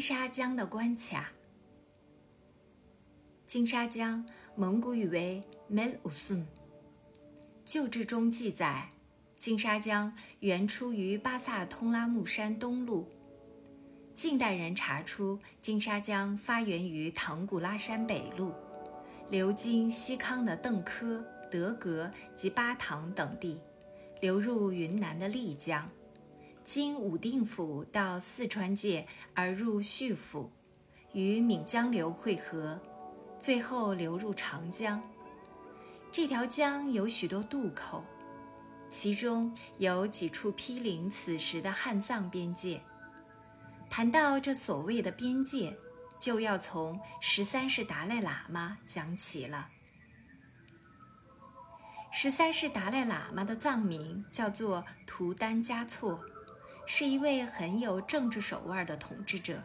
金沙江的关卡。金沙江，蒙古语为 Mel Usun。旧志中记载，金沙江原出于巴萨通拉木山东麓。近代人查出，金沙江发源于唐古拉山北麓，流经西康的邓科、德格及巴塘等地，流入云南的丽江。经武定府到四川界而入叙府，与岷江流汇合，最后流入长江。这条江有许多渡口，其中有几处毗邻此时的汉藏边界。谈到这所谓的边界，就要从十三世达赖喇嘛讲起了。十三世达赖喇嘛的藏名叫做图丹嘉措。是一位很有政治手腕的统治者，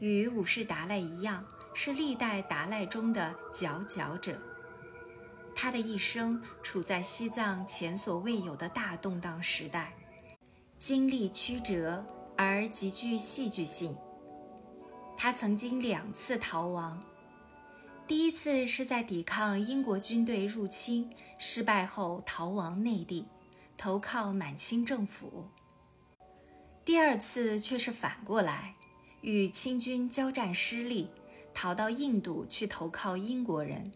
与五世达赖一样，是历代达赖中的佼佼者。他的一生处在西藏前所未有的大动荡时代，经历曲折而极具戏剧性。他曾经两次逃亡，第一次是在抵抗英国军队入侵失败后逃亡内地，投靠满清政府。第二次却是反过来，与清军交战失利，逃到印度去投靠英国人。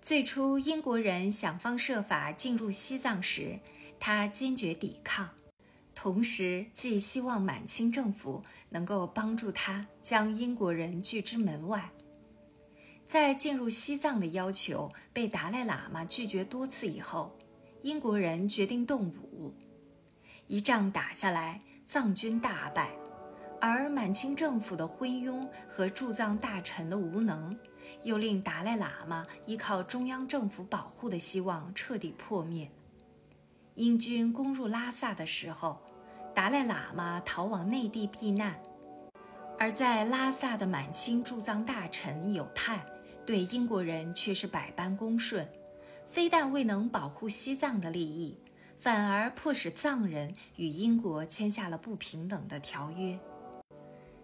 最初，英国人想方设法进入西藏时，他坚决抵抗，同时寄希望满清政府能够帮助他将英国人拒之门外。在进入西藏的要求被达赖喇嘛拒绝多次以后，英国人决定动武，一仗打下来。藏军大败，而满清政府的昏庸和驻藏大臣的无能，又令达赖喇嘛依靠中央政府保护的希望彻底破灭。英军攻入拉萨的时候，达赖喇嘛逃往内地避难，而在拉萨的满清驻藏大臣有泰对英国人却是百般恭顺，非但未能保护西藏的利益。反而迫使藏人与英国签下了不平等的条约，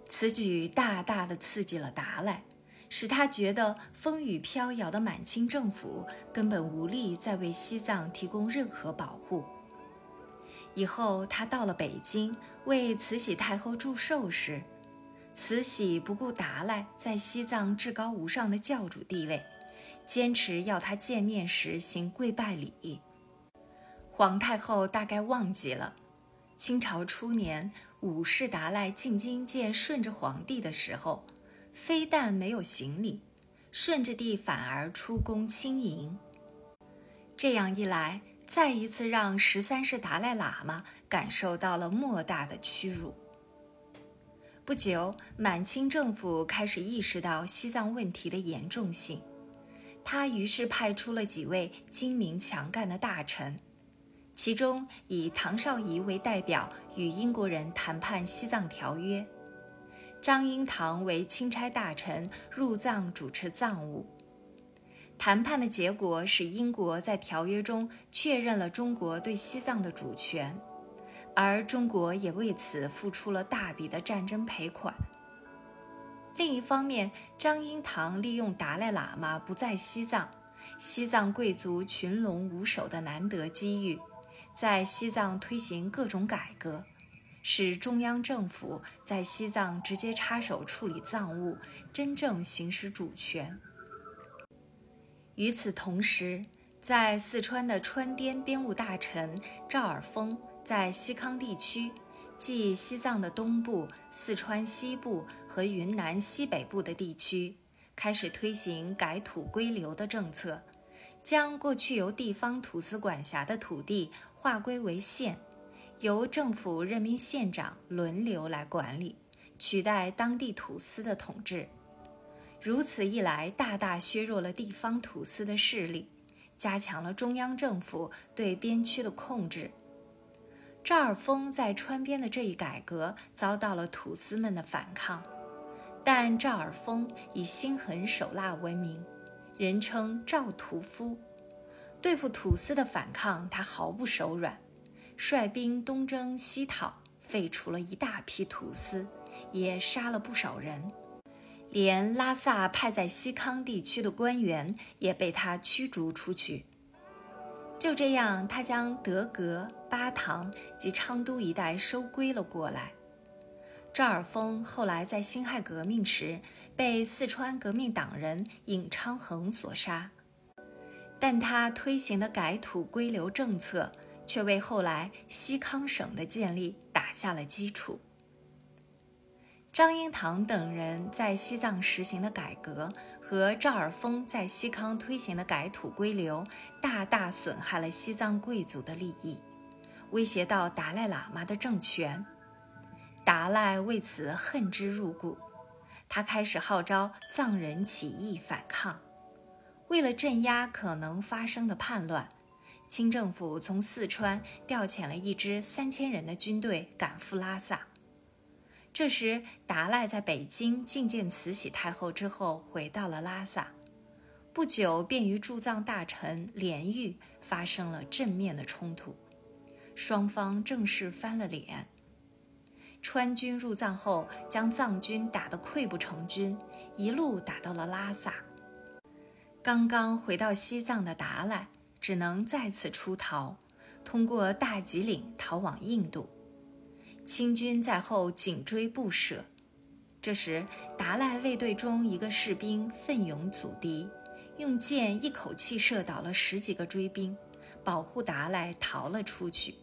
此举大大的刺激了达赖，使他觉得风雨飘摇的满清政府根本无力再为西藏提供任何保护。以后他到了北京为慈禧太后祝寿时，慈禧不顾达赖在西藏至高无上的教主地位，坚持要他见面时行跪拜礼。皇太后大概忘记了，清朝初年五世达赖进京见顺治皇帝的时候，非但没有行礼，顺治帝反而出宫亲迎。这样一来，再一次让十三世达赖喇嘛感受到了莫大的屈辱。不久，满清政府开始意识到西藏问题的严重性，他于是派出了几位精明强干的大臣。其中以唐绍仪为代表，与英国人谈判西藏条约。张英堂为钦差大臣，入藏主持藏务。谈判的结果使英国在条约中确认了中国对西藏的主权，而中国也为此付出了大笔的战争赔款。另一方面，张英堂利用达赖喇嘛不在西藏，西藏贵族群龙无首的难得机遇。在西藏推行各种改革，使中央政府在西藏直接插手处理藏务，真正行使主权。与此同时，在四川的川滇边务大臣赵尔丰在西康地区，即西藏的东部、四川西部和云南西北部的地区，开始推行改土归流的政策。将过去由地方土司管辖的土地划归为县，由政府任命县长轮流来管理，取代当地土司的统治。如此一来，大大削弱了地方土司的势力，加强了中央政府对边区的控制。赵尔丰在川边的这一改革遭到了土司们的反抗，但赵尔丰以心狠手辣闻名。人称赵屠夫，对付土司的反抗，他毫不手软，率兵东征西讨，废除了一大批土司，也杀了不少人，连拉萨派在西康地区的官员也被他驱逐出去。就这样，他将德格、巴塘及昌都一带收归了过来。赵尔丰后来在辛亥革命时被四川革命党人尹昌衡所杀，但他推行的改土归流政策却为后来西康省的建立打下了基础。张英堂等人在西藏实行的改革和赵尔丰在西康推行的改土归流，大大损害了西藏贵族的利益，威胁到达赖喇嘛的政权。达赖为此恨之入骨，他开始号召藏人起义反抗。为了镇压可能发生的叛乱，清政府从四川调遣了一支三千人的军队赶赴拉萨。这时，达赖在北京觐见慈禧太后之后，回到了拉萨。不久，便与驻藏大臣连玉发生了正面的冲突，双方正式翻了脸。川军入藏后，将藏军打得溃不成军，一路打到了拉萨。刚刚回到西藏的达赖，只能再次出逃，通过大吉岭逃往印度。清军在后紧追不舍，这时达赖卫队中一个士兵奋勇阻敌，用箭一口气射倒了十几个追兵，保护达赖逃了出去。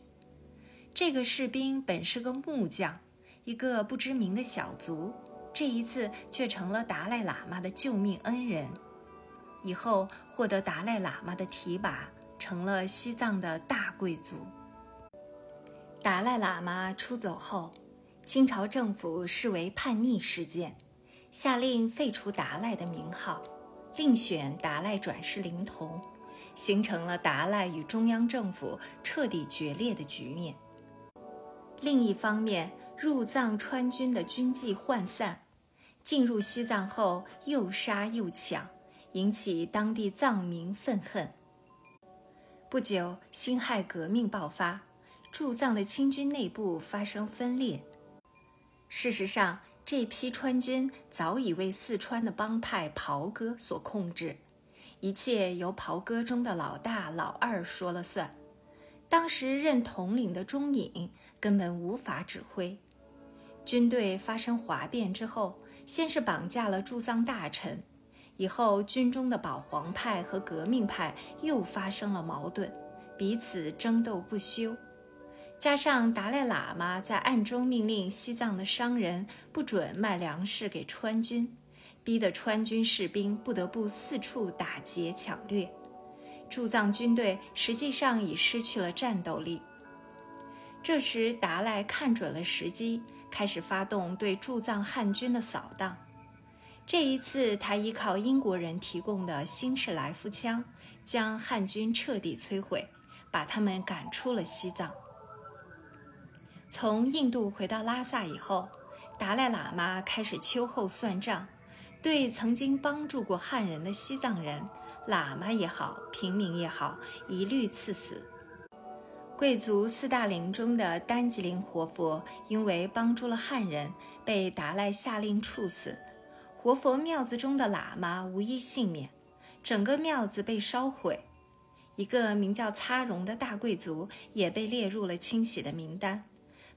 这个士兵本是个木匠，一个不知名的小卒，这一次却成了达赖喇嘛的救命恩人，以后获得达赖喇嘛的提拔，成了西藏的大贵族。达赖喇嘛出走后，清朝政府视为叛逆事件，下令废除达赖的名号，另选达赖转世灵童，形成了达赖与中央政府彻底决裂的局面。另一方面，入藏川军的军纪涣散，进入西藏后又杀又抢，引起当地藏民愤恨。不久，辛亥革命爆发。驻藏的清军内部发生分裂。事实上，这批川军早已为四川的帮派袍哥所控制，一切由袍哥中的老大、老二说了算。当时任统领的中隐根本无法指挥。军队发生哗变之后，先是绑架了驻藏大臣，以后军中的保皇派和革命派又发生了矛盾，彼此争斗不休。加上达赖喇嘛在暗中命令西藏的商人不准卖粮食给川军，逼得川军士兵不得不四处打劫抢掠，驻藏军队实际上已失去了战斗力。这时，达赖看准了时机，开始发动对驻藏汉军的扫荡。这一次，他依靠英国人提供的新式来福枪，将汉军彻底摧毁，把他们赶出了西藏。从印度回到拉萨以后，达赖喇嘛开始秋后算账，对曾经帮助过汉人的西藏人，喇嘛也好，平民也好，一律赐死。贵族四大林中的丹吉林活佛，因为帮助了汉人，被达赖下令处死。活佛庙子中的喇嘛无一幸免，整个庙子被烧毁。一个名叫擦荣的大贵族也被列入了清洗的名单。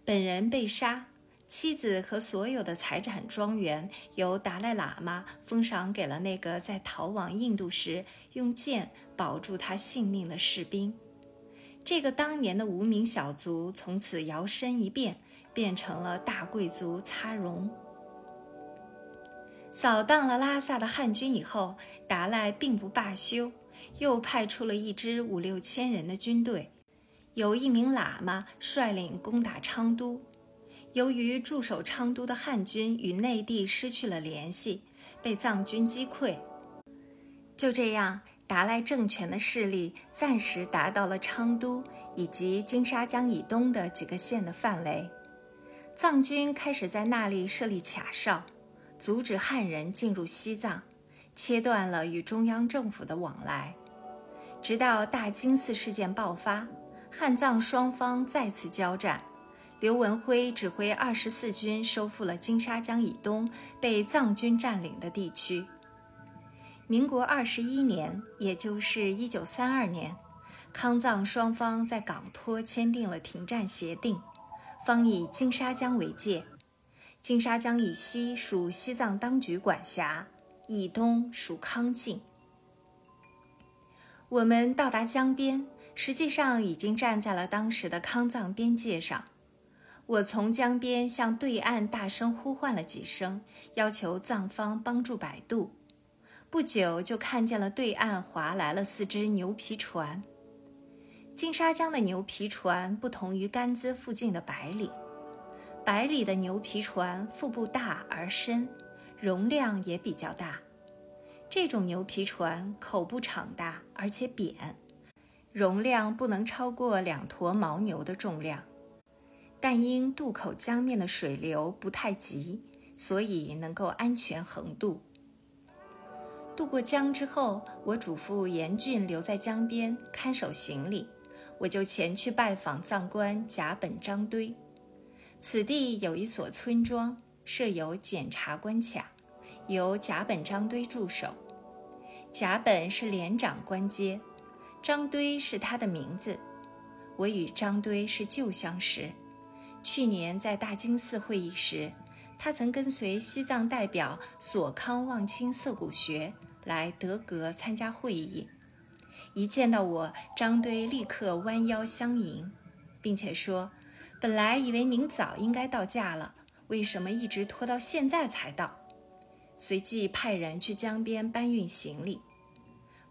本人被杀，妻子和所有的财产庄园由达赖喇嘛封赏给了那个在逃往印度时用剑保住他性命的士兵。这个当年的无名小卒从此摇身一变，变成了大贵族擦荣。扫荡了拉萨的汉军以后，达赖并不罢休，又派出了一支五六千人的军队。有一名喇嘛率领攻打昌都，由于驻守昌都的汉军与内地失去了联系，被藏军击溃。就这样，达赖政权的势力暂时达到了昌都以及金沙江以东的几个县的范围。藏军开始在那里设立卡哨，阻止汉人进入西藏，切断了与中央政府的往来，直到大金寺事件爆发。汉藏双方再次交战，刘文辉指挥二十四军收复了金沙江以东被藏军占领的地区。民国二十一年，也就是一九三二年，康藏双方在港托签订了停战协定，方以金沙江为界。金沙江以西属西藏当局管辖，以东属康境。我们到达江边，实际上已经站在了当时的康藏边界上。我从江边向对岸大声呼唤了几声，要求藏方帮助摆渡。不久，就看见了对岸划来了四只牛皮船。金沙江的牛皮船不同于甘孜附近的百里，百里的牛皮船腹部大而深，容量也比较大。这种牛皮船口部敞大而且扁，容量不能超过两坨牦牛的重量。但因渡口江面的水流不太急，所以能够安全横渡。渡过江之后，我嘱咐严俊留在江边看守行李，我就前去拜访藏官甲本张堆。此地有一所村庄，设有检查关卡，由甲本张堆驻守。甲本是连长官阶，张堆是他的名字。我与张堆是旧相识。去年在大金寺会议时，他曾跟随西藏代表索康旺清色古学来德格参加会议。一见到我，张堆立刻弯腰相迎，并且说：“本来以为您早应该到驾了，为什么一直拖到现在才到？”随即派人去江边搬运行李。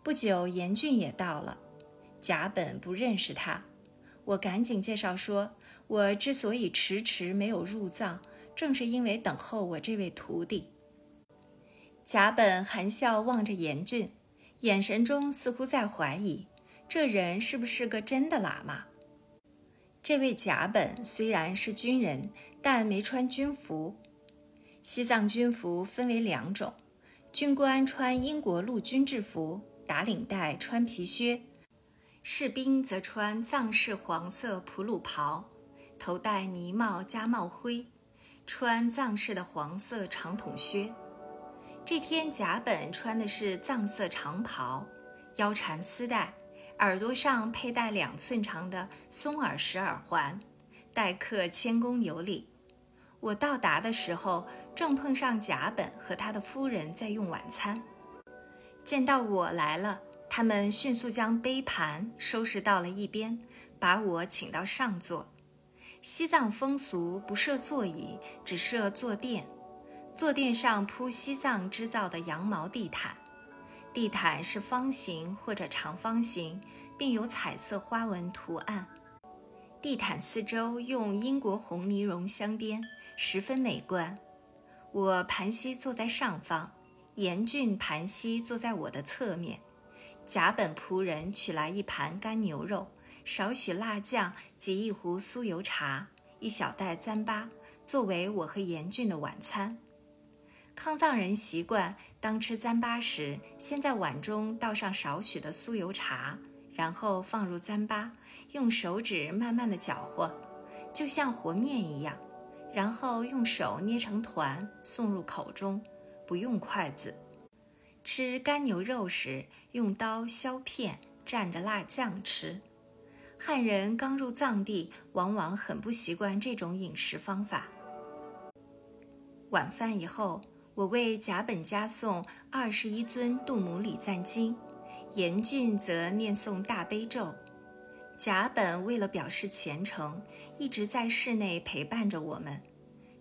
不久，严俊也到了。甲本不认识他，我赶紧介绍说。我之所以迟迟没有入藏，正是因为等候我这位徒弟。甲本含笑望着严峻，眼神中似乎在怀疑这人是不是个真的喇嘛。这位甲本虽然是军人，但没穿军服。西藏军服分为两种：军官穿英国陆军制服，打领带，穿皮靴；士兵则穿藏式黄色普鲁袍。头戴呢帽加帽徽，穿藏式的黄色长筒靴。这天，甲本穿的是藏色长袍，腰缠丝带，耳朵上佩戴两寸长的松耳石耳环，待客谦恭有礼。我到达的时候，正碰上甲本和他的夫人在用晚餐。见到我来了，他们迅速将杯盘收拾到了一边，把我请到上座。西藏风俗不设座椅，只设坐垫，坐垫上铺西藏织造的羊毛地毯，地毯是方形或者长方形，并有彩色花纹图案。地毯四周用英国红呢绒镶边，十分美观。我盘膝坐在上方，严俊盘膝坐在我的侧面。甲本仆人取来一盘干牛肉。少许辣酱及一壶酥油茶，一小袋糌粑，作为我和严俊的晚餐。康藏人习惯，当吃糌粑时，先在碗中倒上少许的酥油茶，然后放入糌粑，用手指慢慢的搅和，就像和面一样，然后用手捏成团送入口中，不用筷子。吃干牛肉时，用刀削片，蘸着辣酱吃。汉人刚入藏地，往往很不习惯这种饮食方法。晚饭以后，我为甲本家诵二十一尊杜姆礼赞经，严俊则念诵大悲咒。甲本为了表示虔诚，一直在室内陪伴着我们，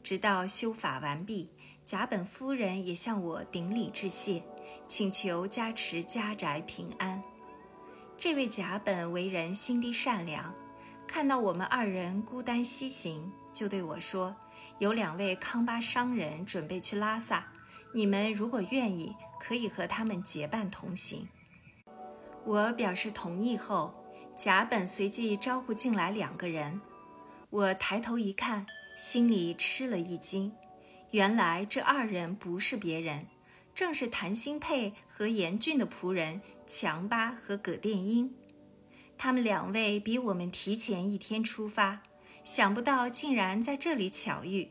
直到修法完毕。甲本夫人也向我顶礼致谢，请求加持家宅平安。这位甲本为人心地善良，看到我们二人孤单西行，就对我说：“有两位康巴商人准备去拉萨，你们如果愿意，可以和他们结伴同行。”我表示同意后，甲本随即招呼进来两个人。我抬头一看，心里吃了一惊，原来这二人不是别人。正是谭新佩和严俊的仆人强巴和葛殿英，他们两位比我们提前一天出发，想不到竟然在这里巧遇。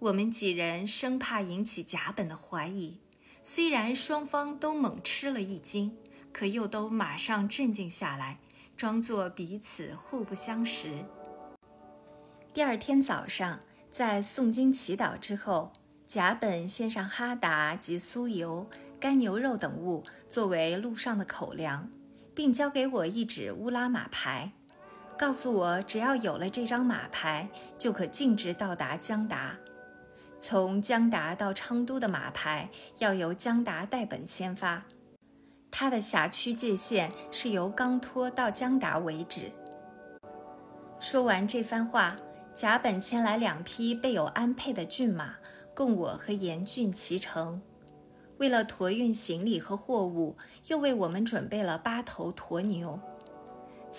我们几人生怕引起甲本的怀疑，虽然双方都猛吃了一惊，可又都马上镇静下来，装作彼此互不相识。第二天早上，在诵经祈祷之后，甲本献上哈达及酥油、干牛肉等物作为路上的口粮，并交给我一纸乌拉马牌，告诉我只要有了这张马牌，就可径直到达江达。从江达到昌都的马牌要由江达代本签发，它的辖区界限是由冈托到江达为止。说完这番话，甲本牵来两匹备有鞍辔的骏马，供我和严俊骑乘。为了驮运行李和货物，又为我们准备了八头驼牛。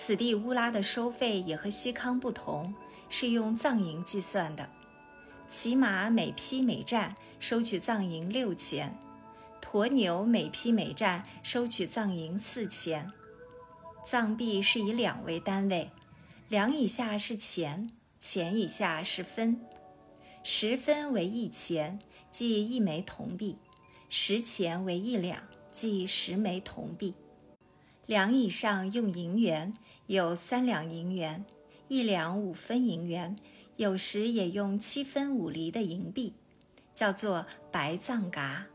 此地乌拉的收费也和西康不同，是用藏银计算的。骑马每匹每站收取藏银六钱，驼牛每匹每站收取藏银四钱。藏币是以两为单位，两以下是钱，钱以下是分。十分为一钱，即一枚铜币；十钱为一两，即十枚铜币。两以上用银元，有三两银元，一两五分银元。有时也用七分五厘的银币，叫做白藏嘎。